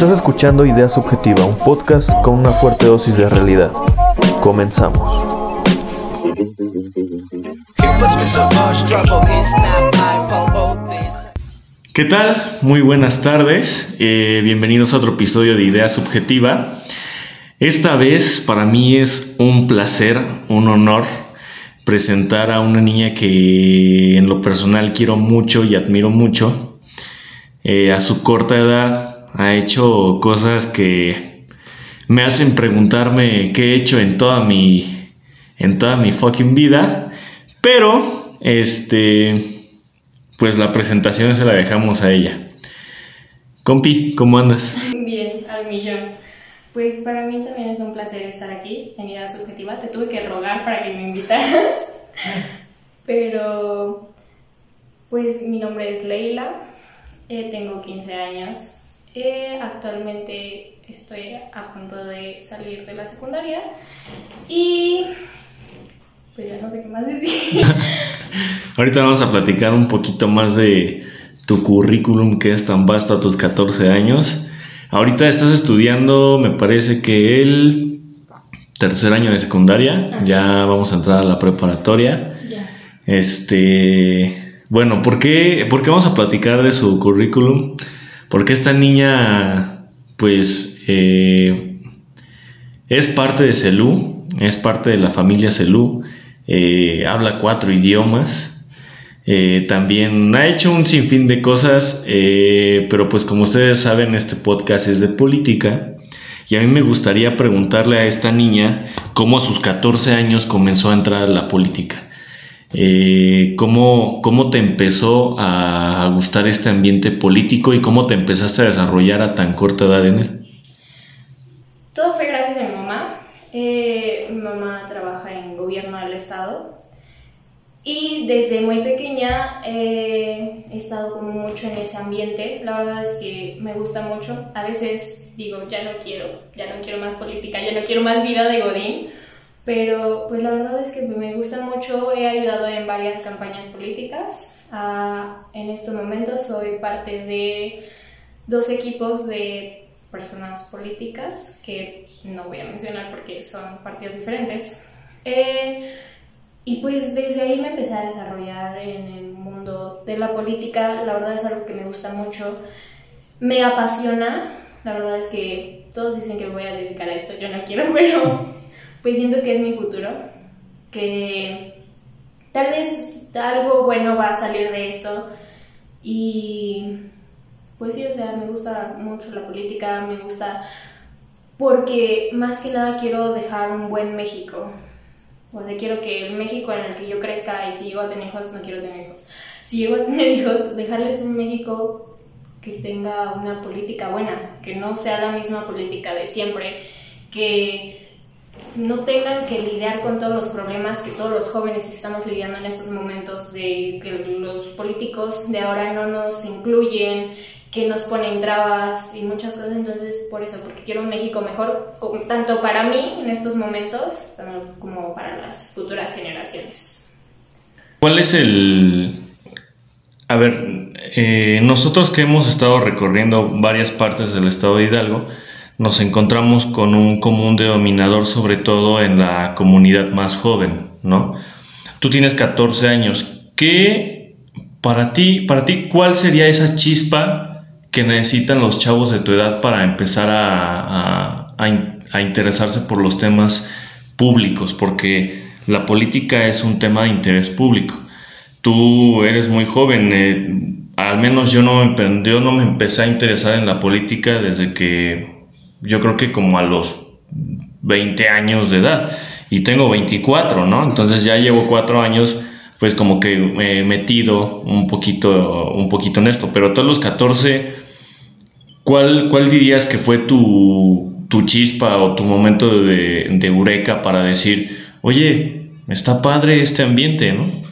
Estás escuchando Idea Subjetiva, un podcast con una fuerte dosis de realidad. Comenzamos. ¿Qué tal? Muy buenas tardes. Eh, bienvenidos a otro episodio de Idea Subjetiva. Esta vez para mí es un placer, un honor presentar a una niña que en lo personal quiero mucho y admiro mucho. Eh, a su corta edad ha hecho cosas que me hacen preguntarme qué he hecho en toda mi en toda mi fucking vida, pero este pues la presentación se la dejamos a ella. Compi, ¿cómo andas? Bien, al millón. Pues para mí también es un placer estar aquí en Idea Subjetiva. Te tuve que rogar para que me invitaras. Pero, pues mi nombre es Leila, eh, tengo 15 años. Eh, actualmente estoy a punto de salir de la secundaria y pues ya no sé qué más decir. Ahorita vamos a platicar un poquito más de tu currículum que es tan vasto a tus 14 años. Ahorita estás estudiando, me parece que el tercer año de secundaria, ya vamos a entrar a la preparatoria. Este, bueno, ¿por qué, ¿por qué vamos a platicar de su currículum? Porque esta niña, pues, eh, es parte de CELU, es parte de la familia CELU, eh, habla cuatro idiomas, eh, también ha hecho un sinfín de cosas, pero pues como ustedes saben, este podcast es de política. Y a mí me gustaría preguntarle a esta niña cómo a sus 14 años comenzó a entrar a la política. Eh, ¿cómo, ¿Cómo te empezó a gustar este ambiente político y cómo te empezaste a desarrollar a tan corta edad en él? Todo fue gracias a mi mamá. mi mamá trabaja en gobierno del estado y desde muy pequeña he estado como mucho en ese ambiente. La verdad es que me gusta mucho. A veces digo, ya no quiero, ya no quiero más política, ya no quiero más vida de Godín. Pero pues la verdad es que me gusta mucho. He ayudado en varias campañas políticas. Ah, en este momento soy parte de dos equipos de personas políticas que no voy a mencionar porque son partidos diferentes. Eh, y pues desde ahí me empecé a desarrollar en el mundo de la política. La verdad es algo que me gusta mucho. Me apasiona. La verdad es que todos dicen que me voy a dedicar a esto. Yo no quiero, pero pues siento que es mi futuro. Que tal vez algo bueno va a salir de esto. Y pues sí, o sea, me gusta mucho la política. Me gusta porque más que nada quiero dejar un buen México o sea, quiero que el México en el que yo crezca y si llego a tener hijos, no quiero tener hijos. Si llego a tener hijos, dejarles un México que tenga una política buena, que no sea la misma política de siempre, que no tengan que lidiar con todos los problemas que todos los jóvenes estamos lidiando en estos momentos, de que los políticos de ahora no nos incluyen, que nos ponen trabas y muchas cosas, entonces por eso, porque quiero un México mejor, tanto para mí en estos momentos, como para las futuras generaciones. ¿Cuál es el... A ver, eh, nosotros que hemos estado recorriendo varias partes del estado de Hidalgo, nos encontramos con un común denominador, sobre todo en la comunidad más joven, ¿no? Tú tienes 14 años. ¿Qué, para ti, para ti, cuál sería esa chispa que necesitan los chavos de tu edad para empezar a, a, interesarse por los temas públicos, porque la política es un tema de interés público. Tú eres muy joven, eh, al menos yo no, yo no me empecé a interesar en la política desde que yo creo que como a los 20 años de edad y tengo 24, ¿no? Entonces ya llevo cuatro años pues como que he metido un poquito, un poquito en esto, pero todos los 14 ¿Cuál, ¿Cuál dirías que fue tu, tu chispa o tu momento de, de, eureka para decir, oye, está padre este ambiente, ¿no?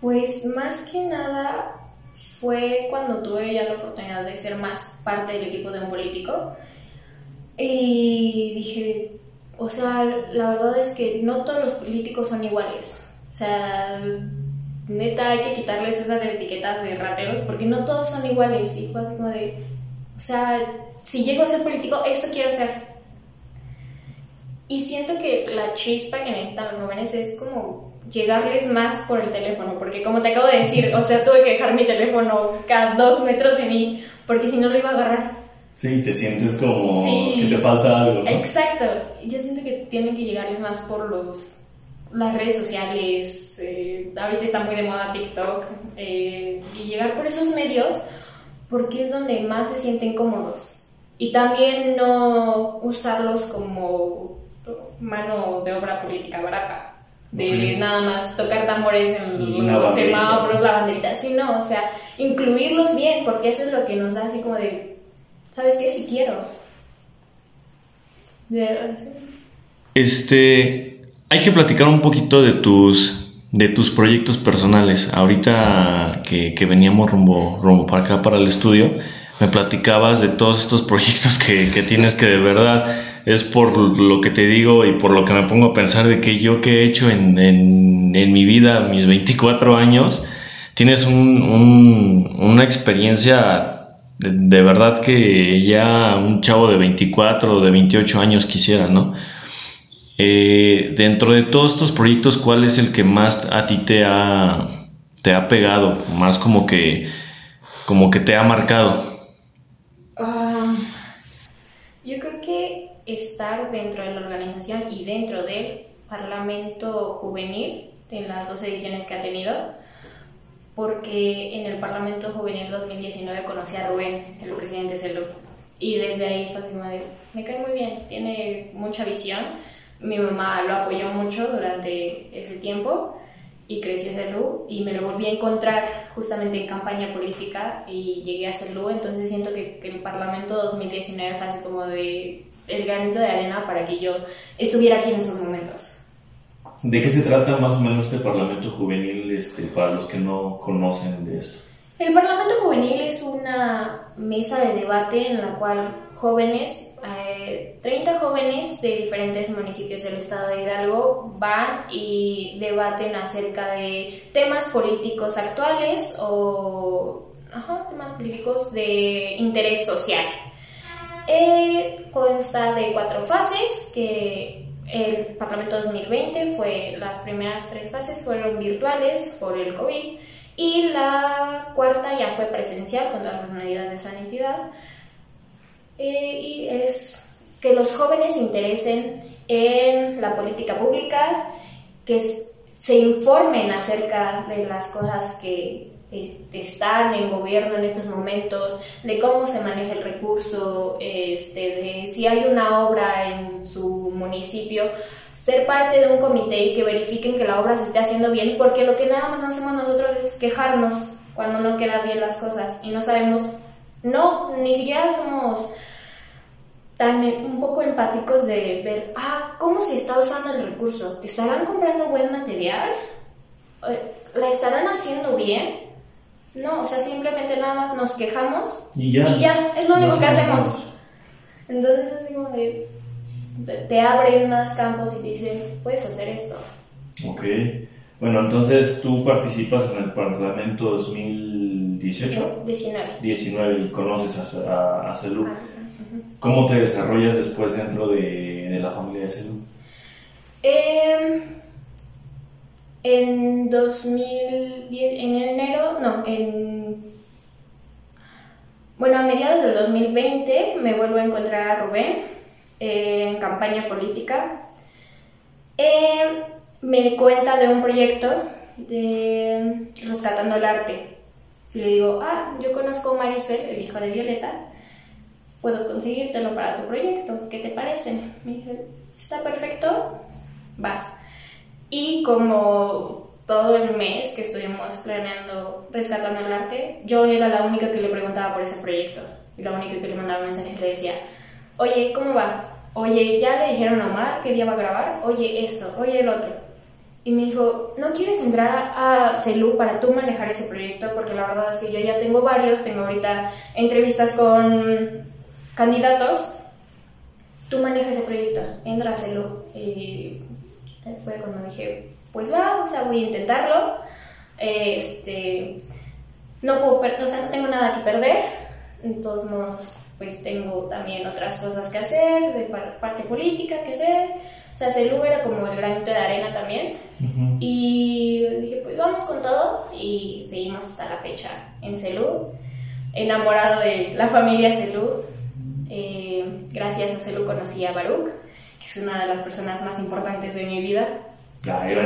Pues más que nada fue cuando tuve ya la oportunidad de ser más parte del equipo de un político y dije, o sea, la verdad es que no todos los políticos son iguales. O sea, neta hay que quitarles esas etiquetas de rateros porque no todos son iguales y fue así como de, o sea, si llego a ser político, esto quiero ser. Y siento que la chispa que necesitan los jóvenes es como llegarles más por el teléfono, porque como te acabo de decir, o sea, tuve que dejar mi teléfono cada dos metros de mí, porque si no lo iba a agarrar. Sí, te sientes como que te falta algo. Exacto. Yo siento que tienen que llegarles más por los las redes sociales, eh, ahorita está muy de moda TikTok, eh, y llegar por esos medios porque es donde más se sienten cómodos. Y también no usarlos como mano de obra política barata, de nada más tocar tambores en los semáforos, la banderita, sino, o sea, incluirlos bien, porque eso es lo que nos da así como de, ¿sabes qué? Si quiero. Este, hay que platicar un poquito de tus, de tus proyectos personales. Ahorita que, que veníamos rumbo, rumbo para acá, para el estudio, me platicabas de todos estos proyectos que, que, tienes que de verdad es por lo que te digo y por lo que me pongo a pensar de que yo que he hecho en, en, en mi vida, mis 24 años, tienes un, un, una experiencia de, verdad que ya un chavo de 24 o de 28 años quisiera, ¿no? Eh, dentro de todos estos proyectos, ¿cuál es el que más a ti te ha, te ha pegado? Más como que, como que te ha marcado. Um, yo creo estar dentro de la organización y dentro del Parlamento Juvenil, en las dos ediciones que ha tenido, porque en el Parlamento Juvenil 2019 conocí a Rubén, el presidente CELU, y desde ahí fue así, me cae muy bien, tiene mucha visión mi mamá lo apoyó mucho durante ese tiempo y creció CELU y me lo volví a encontrar justamente en campaña política y llegué a CELU, entonces siento que, que el Parlamento 2019 fue así como de el granito de arena para que yo estuviera aquí en esos momentos. ¿De qué se trata más o menos este Parlamento Juvenil este, para los que no conocen de esto? El Parlamento Juvenil es una mesa de debate en la cual jóvenes, eh, 30 jóvenes de diferentes municipios del estado de Hidalgo van y debaten acerca de temas políticos actuales o temas políticos de interés social. Eh, consta de cuatro fases que el Parlamento 2020 fue, las primeras tres fases fueron virtuales por el COVID y la cuarta ya fue presencial con todas las medidas de sanidad. Eh, y es que los jóvenes se interesen en la política pública, que se informen acerca de las cosas que este, están en gobierno en estos momentos, de cómo se maneja el recurso, este, de si hay una obra en su municipio, ser parte de un comité y que verifiquen que la obra se esté haciendo bien, porque lo que nada más hacemos nosotros es quejarnos cuando no quedan bien las cosas y no sabemos, no, ni siquiera somos tan un poco empáticos de ver, ah, ¿cómo se está usando el recurso? ¿Estarán comprando buen material? Eh, ¿La estarán haciendo bien? No, o sea, simplemente nada más nos quejamos y ya, es lo único que hacemos. Entonces, así como de te abren más campos y te dicen, puedes hacer esto. Ok. Bueno, entonces tú participas en el Parlamento 2018. 19. 19 y conoces a, a, CELU. Ah, ¿Cómo te desarrollas después dentro de, la familia de CELU? Eh, en 2010, en enero, no, en... Bueno, a mediados del 2020 me vuelvo a encontrar a Rubén en campaña política, eh, me di cuenta de un proyecto de Rescatando el Arte. Y le digo, ah, yo conozco a Marisol, el hijo de Violeta, puedo conseguírtelo para tu proyecto, ¿qué te parece? Me dice, está perfecto, vas. Y como todo el mes que estuvimos planeando Rescatando el Arte, yo era la única que le preguntaba por ese proyecto. Y la única que le mandaba mensajes le decía, oye, ¿cómo va? Oye, ya le dijeron a Omar qué día va a grabar, oye esto, oye el otro. Y me dijo, ¿no quieres entrar a CELU para tú manejar ese proyecto? Porque la verdad es que yo ya tengo varios, tengo ahorita entrevistas con candidatos. Tú manejas ese proyecto, entra a CELU. Y fue cuando dije, pues va, o sea, voy a intentarlo. Este, no puedo, o sea, no tengo nada que perder. Entonces, pues tengo también otras cosas que hacer, de parte política que hacer. O sea, CELU era como el granito de arena también. Y dije, pues vamos con todo y seguimos hasta la fecha en CELU. Enamorado de la familia CELU. Eh, gracias a CELU conocí a Baruch, que es una de las personas más importantes de mi vida.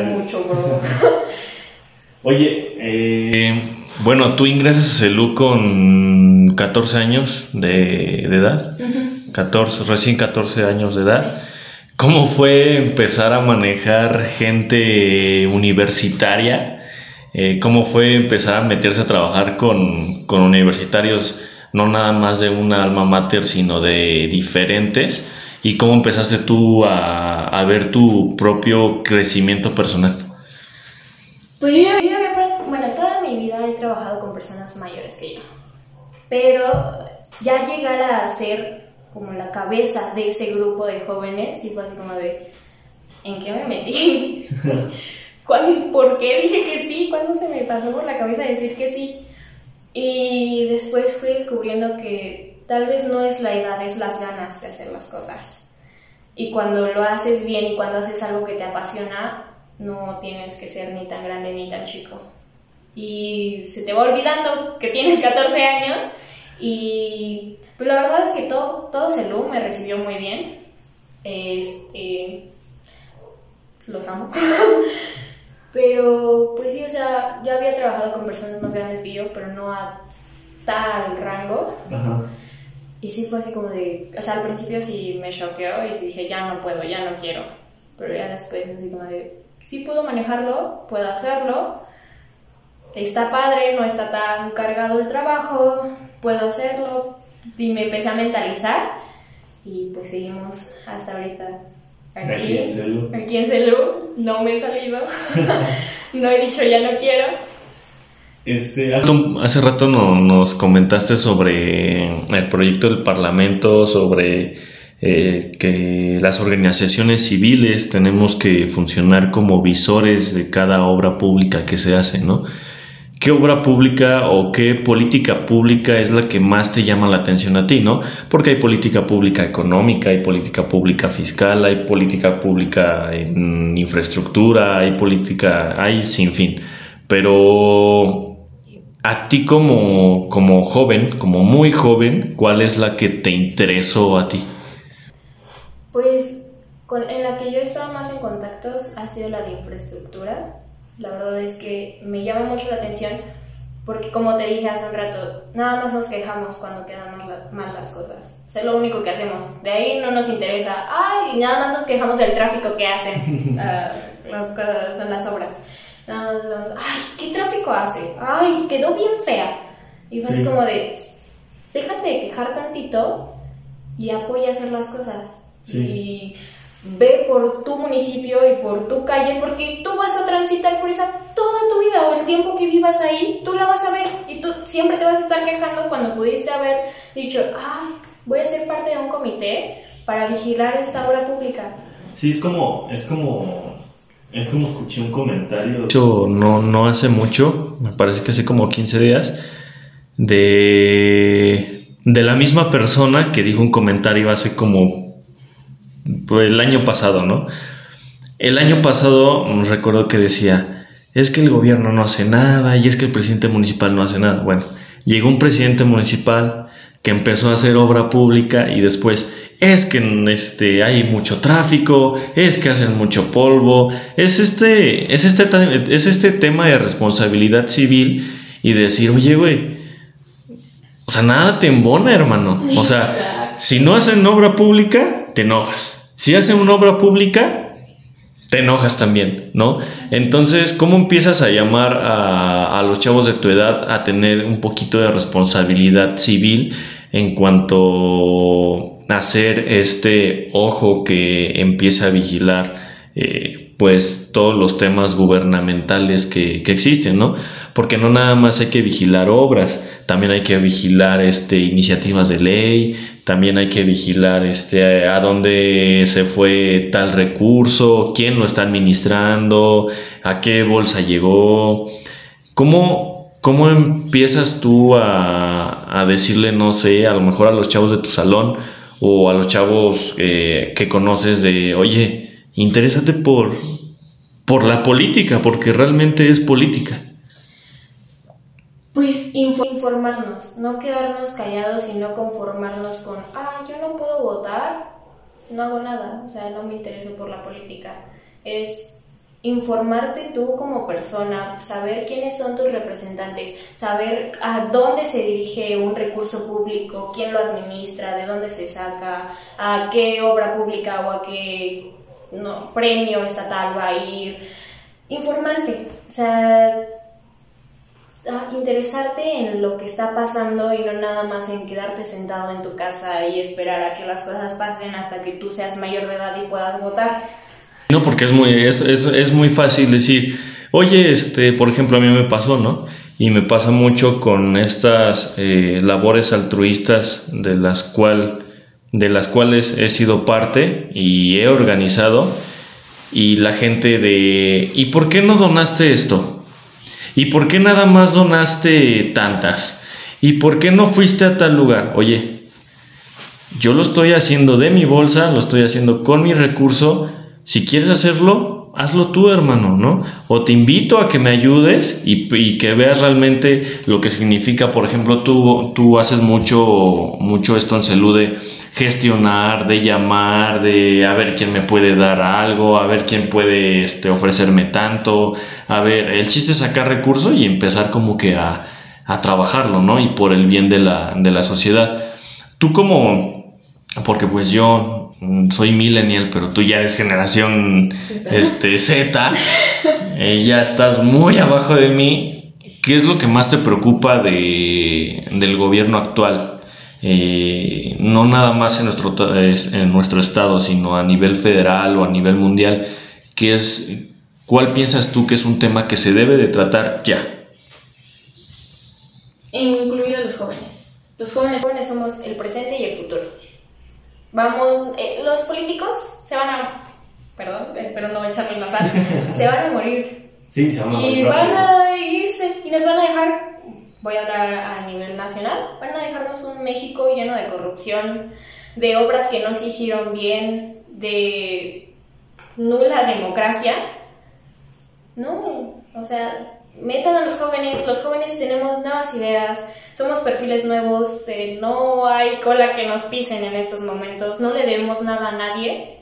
Mucho, bro. Oye, eh, bueno, tú ingresas a CELU con 14 años de, edad, 14, recién 14 años de edad. ¿Cómo fue empezar a manejar gente universitaria? Eh, ¿Cómo fue empezar a meterse a trabajar con, con, universitarios, no nada más de una alma mater, sino de diferentes? ¿Y cómo empezaste tú a, a ver tu propio crecimiento personal? Pues yo, yo bueno, toda mi vida he trabajado con personas mayores que yo, pero ya llegar a ser como la cabeza de ese grupo de jóvenes y fue así como de, ¿en qué me metí? ¿Por qué dije que sí? ¿Cuándo se me pasó por la cabeza decir que sí? Y después fui descubriendo que tal vez no es la edad, es las ganas de hacer las cosas. Y cuando lo haces bien y cuando haces algo que te apasiona, no tienes que ser ni tan grande ni tan chico. Y se te va olvidando que tienes 14 años y pues la verdad es que todo, todo Celú me recibió muy bien. Este, los amo. pero pues sí, o sea, yo había trabajado con personas más grandes que yo, pero no a tal rango. Y sí fue así como de, o sea, al principio sí me choqueó y dije, ya no puedo, ya no quiero. Pero ya después así como de, sí puedo manejarlo, puedo hacerlo. Está padre, no está tan cargado el trabajo, puedo hacerlo, y me empecé a mentalizar y pues seguimos hasta ahorita aquí, aquí en Celu. no me he salido, no he dicho ya no quiero. Este, hace rato no, nos comentaste sobre el proyecto del Parlamento, sobre eh, que las organizaciones civiles tenemos que funcionar como visores de cada obra pública que se hace, ¿no? ¿Qué obra pública o qué política pública es la que más te llama la atención a ti, no? Porque hay política pública económica, hay política pública fiscal, hay política pública en infraestructura, hay política, hay sin fin. Pero a ti como, como joven, como muy joven, ¿cuál es la que te interesó a ti? Pues con, en la que yo he estado más en contactos ha sido la de infraestructura la verdad es que me llama mucho la atención porque como te dije hace un rato, nada más nos quejamos cuando quedan mal, las cosas. es lo único que hacemos. De ahí no nos interesa, ay, nada más nos quejamos del tráfico que hacen uh, las cosas, en las obras. Nada más, ay, ¿qué tráfico hace? Ay, quedó bien fea. Y fue así como de, déjate de quejar tantito y apoya a hacer las cosas. Y ve por tu municipio y por tu calle, porque tú vas a transitar por esa toda tu vida o el tiempo que vivas ahí, tú la vas a ver y tú siempre te vas a estar quejando cuando pudiste haber dicho, ay, voy a ser parte de un comité para vigilar esta obra pública. Sí, es como, es como, es como escuché un comentario. no, no hace mucho, me parece que hace como 15 días, de, de la misma persona que dijo un comentario hace como pues, el año pasado, ¿no? El año pasado recuerdo que decía, es que el gobierno no hace nada y es que el presidente municipal no hace nada. Bueno, llegó un presidente municipal que empezó a hacer obra pública y después es que este, hay mucho tráfico, es que hacen mucho polvo, es este, es este, es este tema de responsabilidad civil y decir, oye, güey, o sea, nada te embona, hermano. O sea, si no hacen obra pública, te enojas. Si hacen una obra pública, te enojas también, ¿no? Entonces, ¿cómo empiezas a llamar a, los chavos de tu edad a tener un poquito de responsabilidad civil en cuanto a hacer este ojo que empieza a vigilar? Eh, pues todos los temas gubernamentales que, que, existen, ¿no? Porque no nada más hay que vigilar obras, también hay que vigilar este, iniciativas de ley, también hay que vigilar este, a dónde se fue tal recurso, quién lo está administrando, a qué bolsa llegó. ¿Cómo, cómo empiezas tú a, a decirle, no sé, a lo mejor a los chavos de tu salón o a los chavos eh, que conoces de, oye, interésate por, por la política, porque realmente es política. Pues informarnos, no quedarnos callados y no conformarnos con, ah, yo no puedo votar, no hago nada, o sea, no me intereso por la política. Es informarte tú como persona, saber quiénes son tus representantes, saber a dónde se dirige un recurso público, quién lo administra, de dónde se saca, a qué obra pública o a qué premio estatal va a ir. Informarte, o sea, interesarte en lo que está pasando y no nada más en quedarte sentado en tu casa y esperar a que las cosas pasen hasta que tú seas mayor de edad y puedas votar no, porque es muy, es, es, es muy fácil decir, oye, este, por ejemplo, a mí me pasó, ¿no? Y me pasa mucho con estas eh, labores altruistas de las, cual, de las cuales he sido parte y he organizado. Y la gente de, ¿y por qué no donaste esto? ¿Y por qué nada más donaste tantas? ¿Y por qué no fuiste a tal lugar? Oye, yo lo estoy haciendo de mi bolsa, lo estoy haciendo con mi recurso si quieres hacerlo, hazlo tú, hermano, ¿no? O te invito a que me ayudes y, que veas realmente lo que significa, por ejemplo, tú, tú haces mucho, mucho esto en Salud de gestionar, de llamar, de a ver quién me puede dar algo, a ver quién puede este, ofrecerme tanto, a ver, el chiste es sacar recursos y empezar como que a, a trabajarlo, ¿no? Y por el bien de la, de la sociedad. Tú como, porque pues yo soy millennial, pero tú ya eres generación Z, este, Z eh, ya estás muy abajo de mí. ¿Qué es lo que más te preocupa de, del gobierno actual? Eh, no nada más en nuestro, en nuestro estado, sino a nivel federal o a nivel mundial. ¿Qué es, ¿Cuál piensas tú que es un tema que se debe de tratar ya? Incluir a los jóvenes. Los jóvenes somos el presente y el futuro Vamos, eh, los políticos se van a, perdón, espero no echarle la sal, se van a morir. Sí, se van a morir. Y van a irse y nos van a dejar, voy a hablar a nivel nacional, van a dejarnos un México lleno de corrupción, de obras que no se hicieron bien, de nula democracia. No, o sea, metan a los jóvenes, los jóvenes tenemos nuevas ideas, somos perfiles nuevos, eh, no hay cola que nos pisen en estos momentos, no le debemos nada a nadie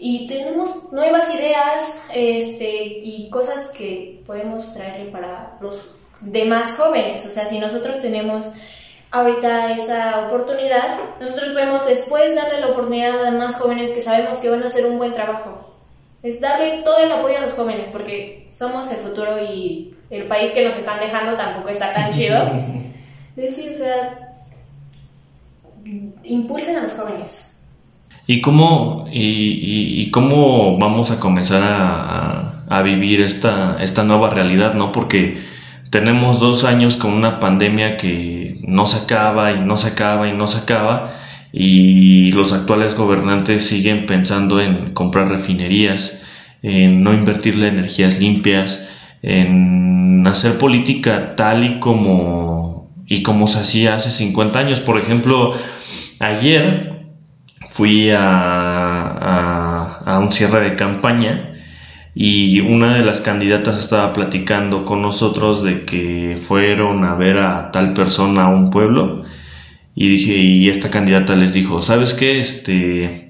y tenemos nuevas ideas este, y cosas que podemos traerle para los demás jóvenes. O sea, si nosotros tenemos ahorita esa oportunidad, nosotros podemos después darle la oportunidad a demás jóvenes que sabemos que van a hacer un buen trabajo. Es darle todo el apoyo a los jóvenes porque somos el futuro y el país que nos están dejando tampoco está tan chido. Decir, o sea, impulsen a los jóvenes. ¿Y cómo, y, cómo vamos a comenzar a, a, vivir esta, esta nueva realidad? ¿no? Porque tenemos dos años con una pandemia que no se acaba y no se acaba y no se acaba y los actuales gobernantes siguen pensando en comprar refinerías, en no invertirle energías limpias, en hacer política tal y como, y como se hacía hace 50 años. Por ejemplo, ayer fui a, a, un cierre de campaña y una de las candidatas estaba platicando con nosotros de que fueron a ver a tal persona a un pueblo y dije y esta candidata les dijo sabes qué este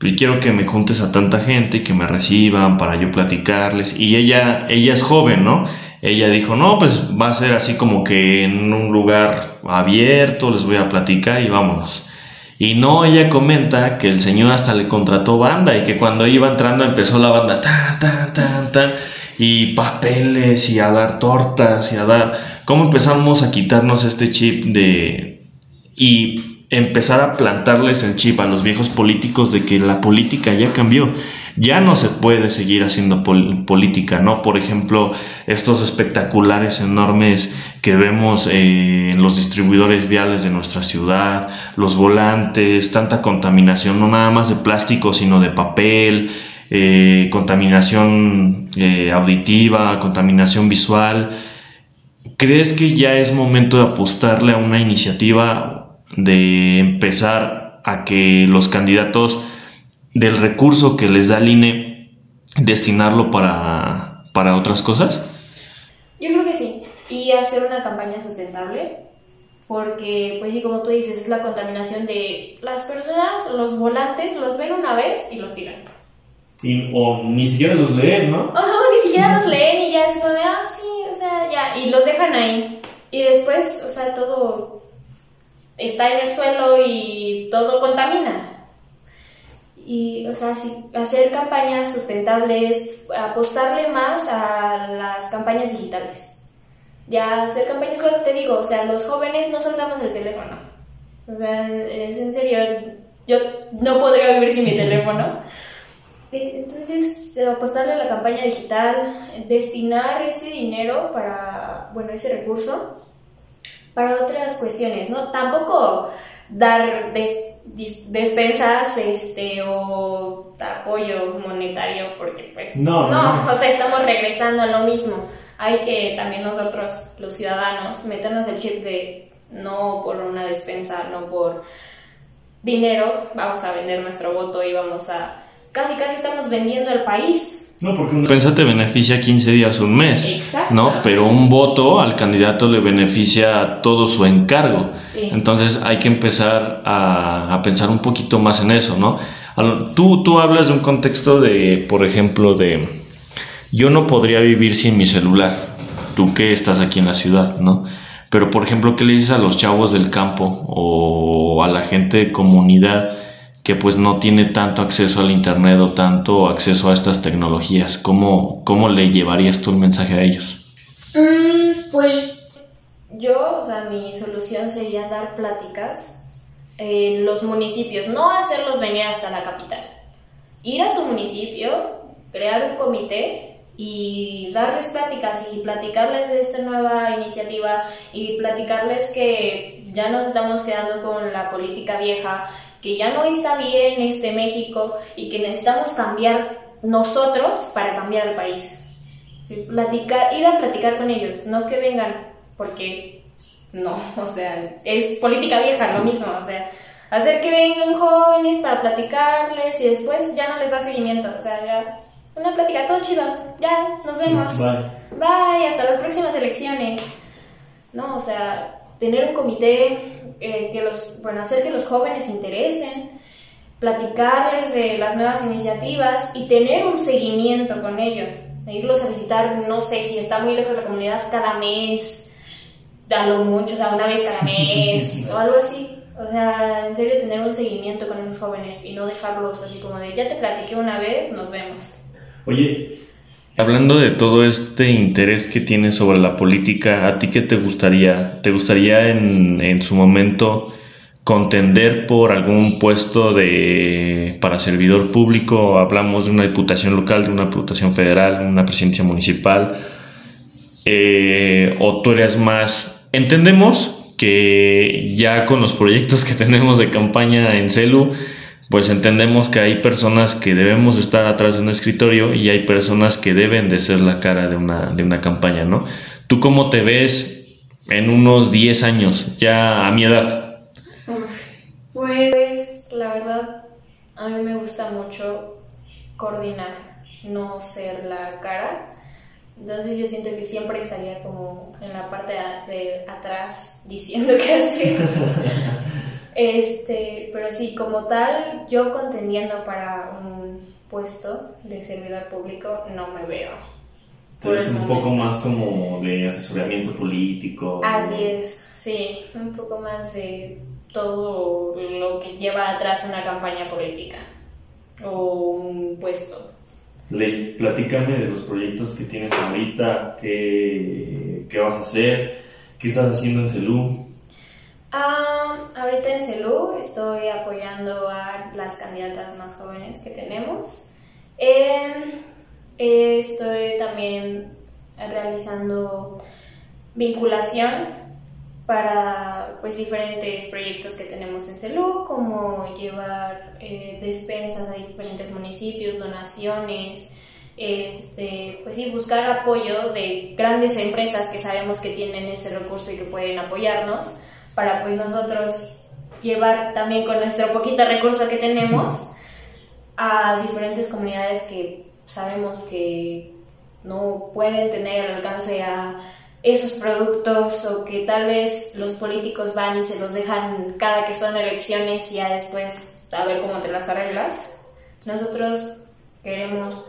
pues quiero que me juntes a tanta gente y que me reciban para yo platicarles. Y ella, ella es joven, ¿no? Ella dijo, no, pues va a ser así como que en un lugar abierto, les voy a platicar y vámonos. Y no, ella comenta que el señor hasta le contrató banda y que cuando iba entrando empezó la banda tan, tan, tan, tan, y papeles y a dar tortas y a dar... ¿Cómo empezamos a quitarnos este chip de... y empezar a plantarles el chip a los viejos políticos de que la política ya cambió. Ya no se puede seguir haciendo política, ¿no? Por ejemplo, estos espectaculares enormes que vemos eh, en los distribuidores viales de nuestra ciudad, los volantes, tanta contaminación, no nada más de plástico, sino de papel, eh, contaminación eh, auditiva, contaminación visual ¿crees que ya es momento de apostarle a una iniciativa de empezar a que los candidatos del recurso que les da el INE destinarlo para, para otras cosas? Yo creo que sí. Y hacer una campaña sustentable porque pues sí, como tú dices, es la contaminación de las personas, los volantes, los ven una vez y los tiran. Y, o ni siquiera los leen, ¿no? Ajá, ni siquiera los leen y ya es como de, ah, sí, o sea, ya, y los dejan ahí. Y después, o sea, todo está en el suelo y todo contamina. Y, o sea, sí, hacer campañas sustentables, apostarle más a las campañas digitales ya hacer campañas, te digo, o sea, los jóvenes no soltamos el teléfono. O sea, es en serio, yo no podría vivir sin mi teléfono. Eh, entonces, apostarle a la campaña digital, destinar ese dinero para, bueno, ese recurso para otras cuestiones, ¿no? Tampoco dar despensas este, o apoyo monetario porque pues no, no, o sea, estamos regresando a lo mismo hay que también nosotros, los ciudadanos, meternos el chip de no por una despensa, no por dinero, vamos a vender nuestro voto y vamos a... Casi, casi estamos vendiendo el país. No, porque una despensa te beneficia 15 días, un mes. Exacto. ¿no? Pero un voto al candidato le beneficia todo su encargo. Entonces hay que empezar a, a, pensar un poquito más en eso, ¿no? Tú, tú hablas de un contexto de, por ejemplo, de yo no podría vivir sin mi celular, tú que estás aquí en la ciudad, ¿no? Pero, por ejemplo, ¿qué le dices a los chavos del campo o a la gente de comunidad que pues no tiene tanto acceso al Internet o tanto acceso a estas tecnologías? ¿Cómo, cómo le llevarías tú el mensaje a ellos? Mm, pues yo, o sea, mi solución sería dar pláticas en los municipios, no hacerlos venir hasta la capital. Ir a su municipio, crear un comité y darles pláticas y platicarles de esta nueva iniciativa y platicarles que ya nos estamos quedando con la política vieja, que ya no está bien este México y que necesitamos cambiar nosotros para cambiar el país. Platicar, ir a platicar con ellos, no que vengan, porque no, o sea, es política vieja, lo mismo, o sea, hacer que vengan jóvenes para platicarles y después ya no les da seguimiento, o sea, ya una plática, todo chido. Ya, nos vemos. Bye. Bye, hasta las próximas elecciones. No, o sea, tener un comité eh, que los, bueno, hacer que los jóvenes se interesen, platicarles de las nuevas iniciativas y tener un seguimiento con ellos. irlos a visitar, no sé, si está muy lejos de la comunidad, cada mes, a lo mucho, o sea, una vez cada mes, o algo así. O sea, en serio, tener un seguimiento con esos jóvenes y no dejarlos así como de, ya te platiqué una vez, nos vemos. Oye, hablando de todo este interés que tienes sobre la política, ¿a ti qué te gustaría? ¿Te gustaría en, en su momento contender por algún puesto de para servidor público? Hablamos de una diputación local, de una diputación federal, de una presidencia municipal. Eh, ¿O tú eres más? Entendemos que ya con los proyectos que tenemos de campaña en CELU, pues entendemos que hay personas que debemos estar atrás de un escritorio y hay personas que deben de ser la cara de una, de una campaña, ¿no? ¿Tú cómo te ves en unos 10 años, ya a mi edad? Pues la verdad, a mí me gusta mucho coordinar, no ser la cara. Entonces yo siento que siempre estaría como en la parte de atrás diciendo qué hacer. Este, pero sí, como tal, yo contendiendo para un puesto de servidor público no me veo. Entonces un poco más como de asesoramiento político. Así es, sí, un poco más de todo lo que lleva atrás una campaña política o un puesto. Ley, platícame de los proyectos que tienes ahorita, qué, qué vas a hacer, qué estás haciendo en CELU. Ah, ahorita en CELU estoy apoyando a las candidatas más jóvenes que tenemos. Em, estoy también realizando vinculación para pues diferentes proyectos que tenemos en CELU, como llevar eh, despensas a diferentes municipios, donaciones, es este, pues sí, buscar apoyo de grandes empresas que sabemos que tienen ese recurso y que pueden apoyarnos para pues nosotros llevar también con nuestro poquito recurso que tenemos a diferentes comunidades que sabemos que no pueden tener el alcance a esos productos o que tal vez los políticos van y se los dejan cada que son elecciones y ya después a ver cómo te las arreglas. Nosotros queremos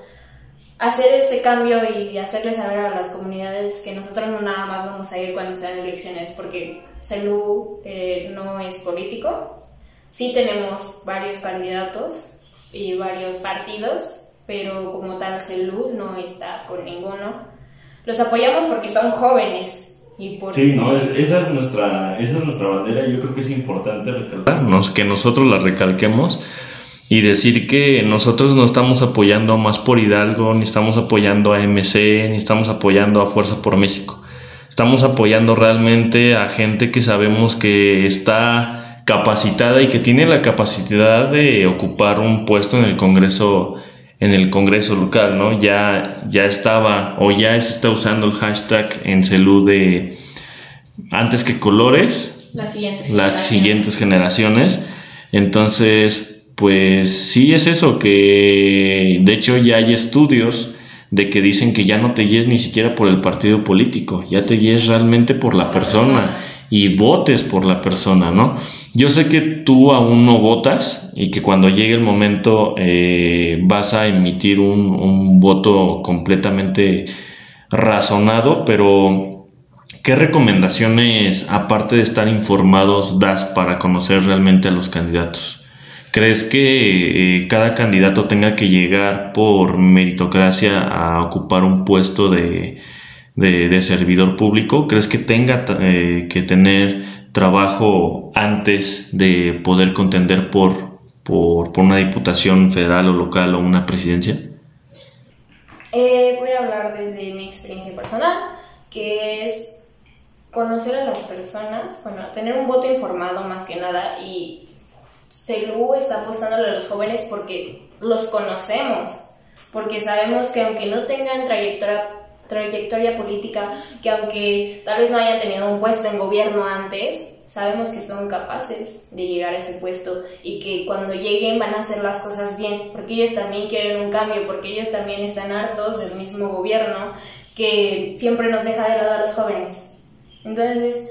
hacer ese cambio y hacerles saber a las comunidades que nosotros no nada más vamos a ir cuando sean elecciones, porque CELU eh, no es político. Sí tenemos varios candidatos y varios partidos, pero como tal CELU no está con ninguno. Los apoyamos porque son jóvenes. Y Sí, no, esa, es nuestra, esa es nuestra bandera yo creo que es importante recalcarnos, que nosotros la recalquemos y decir que nosotros no estamos apoyando a Más por Hidalgo, ni estamos apoyando a MC, ni estamos apoyando a Fuerza por México. Estamos apoyando realmente a gente que sabemos que está capacitada y que tiene la capacidad de ocupar un puesto en el Congreso en el Congreso local, ¿no? Ya, ya estaba o ya se está usando el hashtag en Celu de antes que colores, las siguientes, las siguientes generaciones. Entonces, pues sí es eso, que de hecho ya hay estudios de que dicen que ya no te guíes ni siquiera por el partido político, ya te guíes realmente por la persona y votes por la persona, ¿no? Yo sé que tú aún no votas y que cuando llegue el momento eh, vas a emitir un, un voto completamente razonado, pero ¿qué recomendaciones, aparte de estar informados, das para conocer realmente a los candidatos? ¿Crees que eh, cada candidato tenga que llegar por meritocracia a ocupar un puesto de, servidor público? ¿Crees que tenga eh, que tener trabajo antes de poder contender por, por, una diputación federal o local o una presidencia? Eh, voy a hablar desde mi experiencia personal, que es conocer a las personas, bueno, tener un voto informado más que nada y CELU está apostándole a los jóvenes porque los conocemos, porque sabemos que aunque no tengan trayectoria, trayectoria política, que aunque tal vez no hayan tenido un puesto en gobierno antes, sabemos que son capaces de llegar a ese puesto y que cuando lleguen van a hacer las cosas bien, porque ellos también quieren un cambio, porque ellos también están hartos del mismo gobierno que siempre nos deja de lado a los jóvenes. Entonces,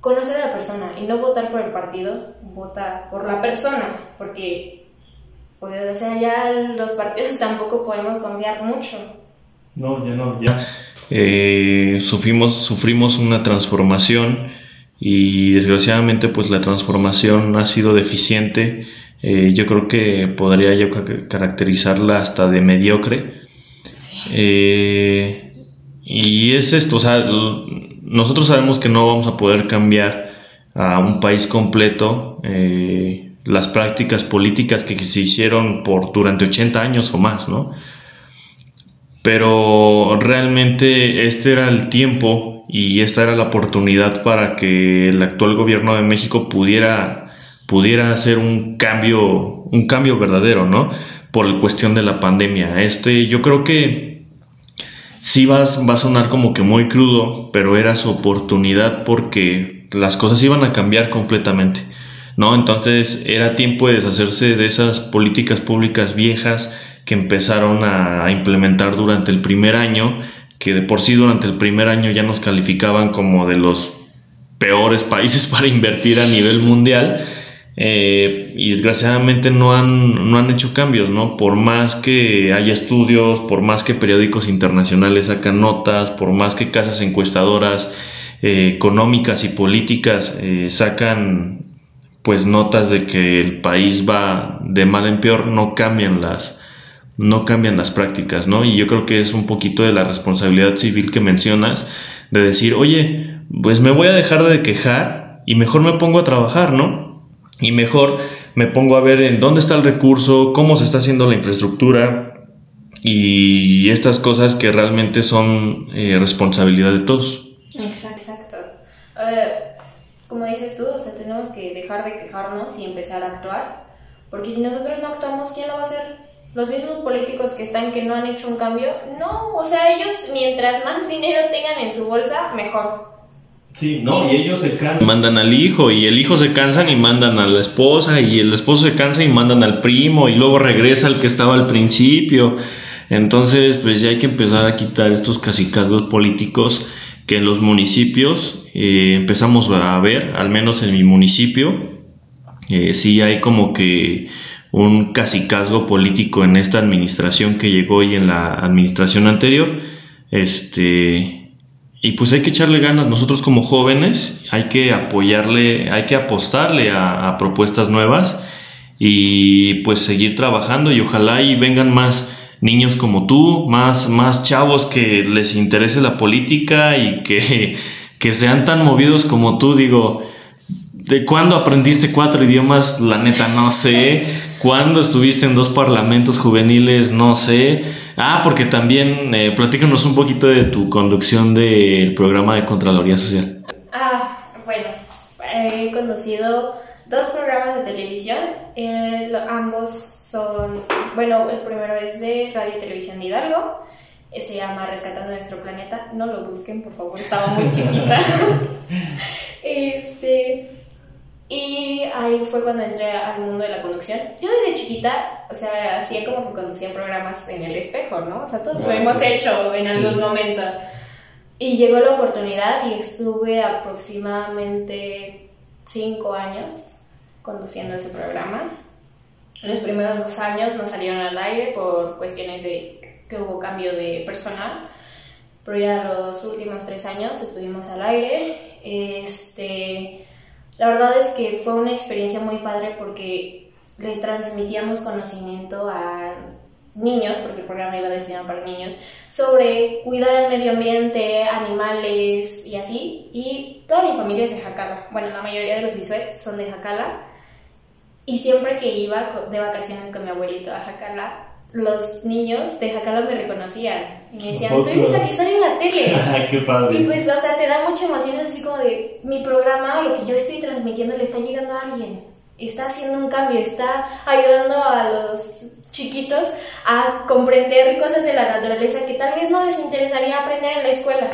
conocer a la persona y no votar por el partido, vota por la persona, porque pues, ya los partidos tampoco podemos confiar mucho. No, ya no, ya. Eh, sufrimos, sufrimos una transformación y desgraciadamente pues la transformación ha sido deficiente. Eh, yo creo que podría yo caracterizarla hasta de mediocre. Eh, y es esto, o sea, nosotros sabemos que no vamos a poder cambiar a un país completo eh, las prácticas políticas que se hicieron por durante 80 años o más, ¿no? Pero realmente este era el tiempo y esta era la oportunidad para que el actual gobierno de México pudiera, pudiera hacer un cambio, un cambio verdadero, ¿no? Por la cuestión de la pandemia. Este, yo creo que sí vas, va a sonar como que muy crudo, pero era su oportunidad porque las cosas iban a cambiar completamente. ¿no? Entonces era tiempo de deshacerse de esas políticas públicas viejas que empezaron a implementar durante el primer año, que de por sí durante el primer año ya nos calificaban como de los peores países para invertir a nivel mundial eh, y desgraciadamente no han, no han hecho cambios, ¿no? Por más que haya estudios, por más que periódicos internacionales sacan notas, por más que casas encuestadoras eh, económicas y políticas eh, sacan pues notas de que el país va de mal en peor, no cambian las, no cambian las prácticas, ¿no? Y yo creo que es un poquito de la responsabilidad civil que mencionas, de decir, oye, pues me voy a dejar de quejar y mejor me pongo a trabajar, ¿no? Y mejor me pongo a ver en dónde está el recurso, cómo se está haciendo la infraestructura y estas cosas que realmente son eh, responsabilidad de todos. Exacto. como dices tú, o sea, tenemos que dejar de quejarnos y empezar a actuar, porque si nosotros no actuamos, ¿quién lo va a hacer? los mismos políticos que están que no han hecho un cambio, no, o sea, ellos mientras más dinero tengan en su bolsa, mejor. Sí, no, y ellos se cansan. Mandan al hijo y el hijo se cansan y mandan a la esposa y el esposo se cansa y mandan al primo y luego regresa el que estaba al principio. Entonces, pues ya hay que empezar a quitar estos casicazgos políticos que en los municipios eh, empezamos a ver, al menos en mi municipio, eh, sí hay como que un casicazgo político en esta administración que llegó y en la administración anterior. Este, y pues hay que echarle ganas. Nosotros como jóvenes hay que apoyarle, hay que apostarle a, propuestas nuevas y pues seguir trabajando y ojalá y vengan más niños como tú, más, más chavos que les interese la política y que, que sean tan movidos como tú. Digo, ¿de cuándo aprendiste cuatro idiomas? La neta no sé. ¿Cuándo estuviste en dos parlamentos juveniles? No sé. Ah, porque también eh, platícanos un poquito de tu conducción del programa de Contraloría Social. Ah, bueno, he conducido dos programas de televisión, eh, ambos son, bueno, el primero es de Radio y Televisión de Hidalgo, eh, se llama Rescatando Nuestro Planeta, no lo busquen, por favor, estaba muy chiquita. este, y ahí fue cuando entré al mundo de la conducción. Yo desde chiquita, o sea, hacía como que conducía programas en el espejo, ¿no? O sea, todos lo hemos hecho en algún momento. Y llegó la oportunidad y estuve aproximadamente cinco años conduciendo ese programa. Los primeros dos años no salieron al aire por cuestiones de que hubo cambio de personal, pero ya los últimos tres años estuvimos al aire. Este, la verdad es que fue una experiencia muy padre porque le transmitíamos conocimiento a niños, porque el programa iba destinado para niños, sobre cuidar el medio ambiente, animales y así. Y toda mi familia es de Jacala. Bueno, la mayoría de los bisuets son de Jacala. Y siempre que iba de vacaciones con mi abuelito a Jacala, los niños de Jacala me reconocían. Y me decían, tú eres la que sale en la tele. ¡Qué padre! Y pues, o sea, te da mucha emoción, es así como de mi programa, lo que yo estoy transmitiendo le está llegando a alguien. Está haciendo un cambio, está ayudando a los chiquitos a comprender cosas de la naturaleza que tal vez no les interesaría aprender en la escuela.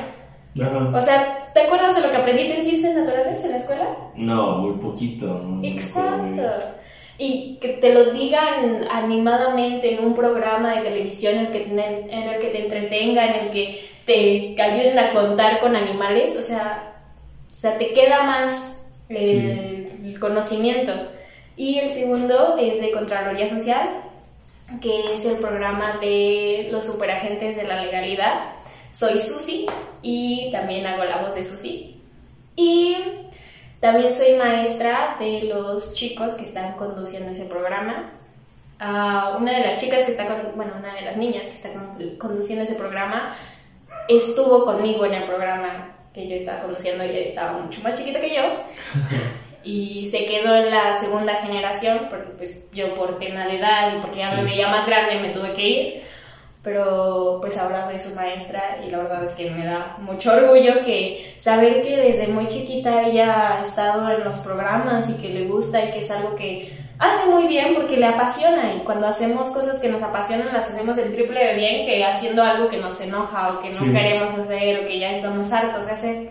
O sea, ¿te acuerdas de lo que aprendiste en ciencias naturales en la escuela? No, muy poquito. Exacto y que te lo digan animadamente en un programa de televisión en el que, en el que te entretenga, en el que te ayuden a contar con animales, o sea, o sea te queda más el, el conocimiento. Y el segundo es de Contraloría Social, que es el programa de los superagentes de la legalidad. Soy Susi y también hago la voz de Susi. Y también soy maestra de los chicos que están conduciendo ese programa. Uh, una de las chicas que está, con, bueno, una de las niñas que está conduciendo ese programa estuvo conmigo en el programa que yo estaba conduciendo, ella estaba mucho más chiquita que yo. y se quedó en la segunda generación porque pues yo por tema de edad y porque ya me veía más grande me tuve que ir pero pues ahora soy su maestra y la verdad es que me da mucho orgullo que saber que desde muy chiquita ella ha estado en los programas y que le gusta y que es algo que hace muy bien porque le apasiona y cuando hacemos cosas que nos apasionan las hacemos el triple de bien que haciendo algo que nos enoja o que no queremos hacer o que ya estamos hartos de hacer.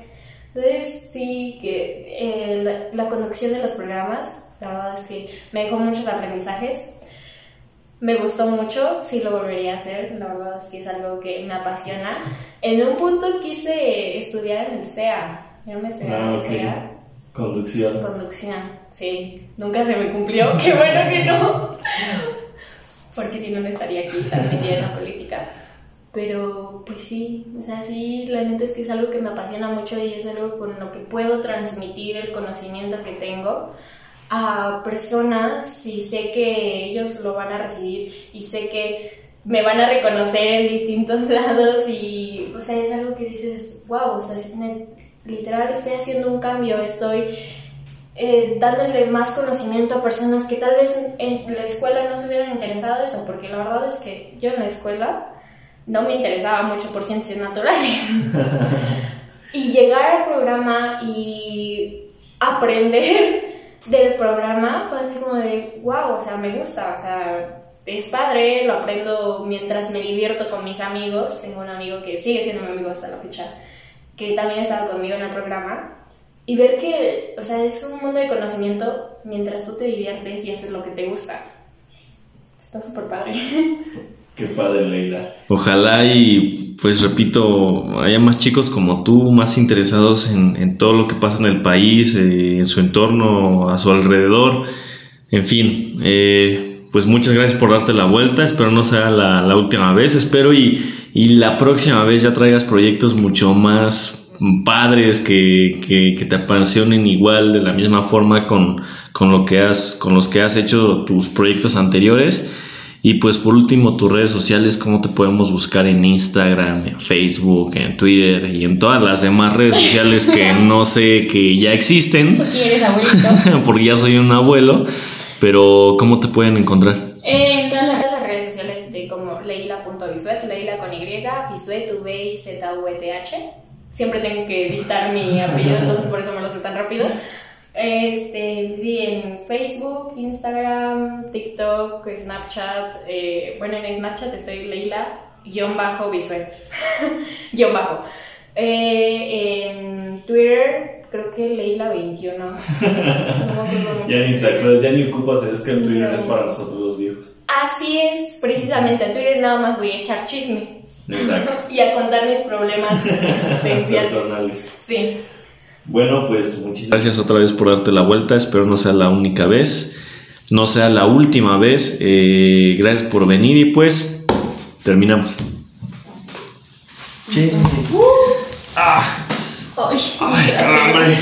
Entonces sí, que eh, la conducción de los programas, la verdad es que me dejó muchos aprendizajes me gustó mucho, sí lo volvería a hacer, la verdad es que es algo que me apasiona. En un punto quise estudiar en el CEA, yo me estudié en el CEA. Conducción. Conducción, sí. Nunca se me cumplió, qué bueno que no. Porque si no, no estaría aquí tan metida en la política. Pero, pues sí, o sea, sí, la neta es que es algo que me apasiona mucho y es algo con lo que puedo transmitir el conocimiento que tengo a personas y sé que ellos lo van a recibir y sé que me van a reconocer en distintos lados y, o sea, es algo que dices, wow, o sea, literal estoy haciendo un cambio, estoy eh, dándole más conocimiento a personas que tal vez en, la escuela no se hubieran interesado de eso, porque la verdad es que yo en la escuela no me interesaba mucho por ciencias naturales. y llegar al programa y aprender del programa fue así como de, wow, o sea, me gusta, o sea, es padre, lo aprendo mientras me divierto con mis amigos. Tengo un amigo que sigue siendo mi amigo hasta la fecha, que también ha estado conmigo en el programa. Y ver que, o sea, es un mundo de conocimiento mientras tú te diviertes y haces lo que te gusta. Está súper padre. Qué padre, Leila. Ojalá y, pues repito, haya más chicos como tú, más interesados en, en todo lo que pasa en el país, eh, en su entorno, a su alrededor. En fin, eh, pues muchas gracias por darte la vuelta. Espero no sea la, la última vez. Espero y, y, la próxima vez ya traigas proyectos mucho más padres que, que, que te apasionen igual de la misma forma con, con, lo que has, con los que has hecho tus proyectos anteriores. Y pues por último, tus redes sociales, cómo te podemos buscar en Instagram, en Facebook, en Twitter y en todas las demás redes sociales que no sé que ya existen. Porque eres abuelito. porque ya soy un abuelo. Pero ¿cómo te pueden encontrar? Eh, en todas las redes sociales de como leila.visuet, leila con Y, visuet, V I Z U E T H. Siempre tengo que editar mi apellido, entonces por eso me lo sé tan rápido. Este, sí, en Facebook, Instagram, TikTok, Snapchat. Eh, bueno, en Snapchat estoy Leila, guion bajo Bisuet. guion bajo. Eh, en Twitter, creo que Leila21. No, no ya ni te acuerdas, ya ni ocupas, es que el Twitter no. es para nosotros los viejos. Así es, precisamente. En Twitter nada más voy a echar chisme. Exacto. y a contar mis problemas personales. Sí. Bueno, pues muchísimas gracias otra vez por darte la vuelta. Espero no sea la única vez, no sea la última vez. Eh, gracias por venir y pues terminamos. Sí. Uh. Ah. Ay, Ay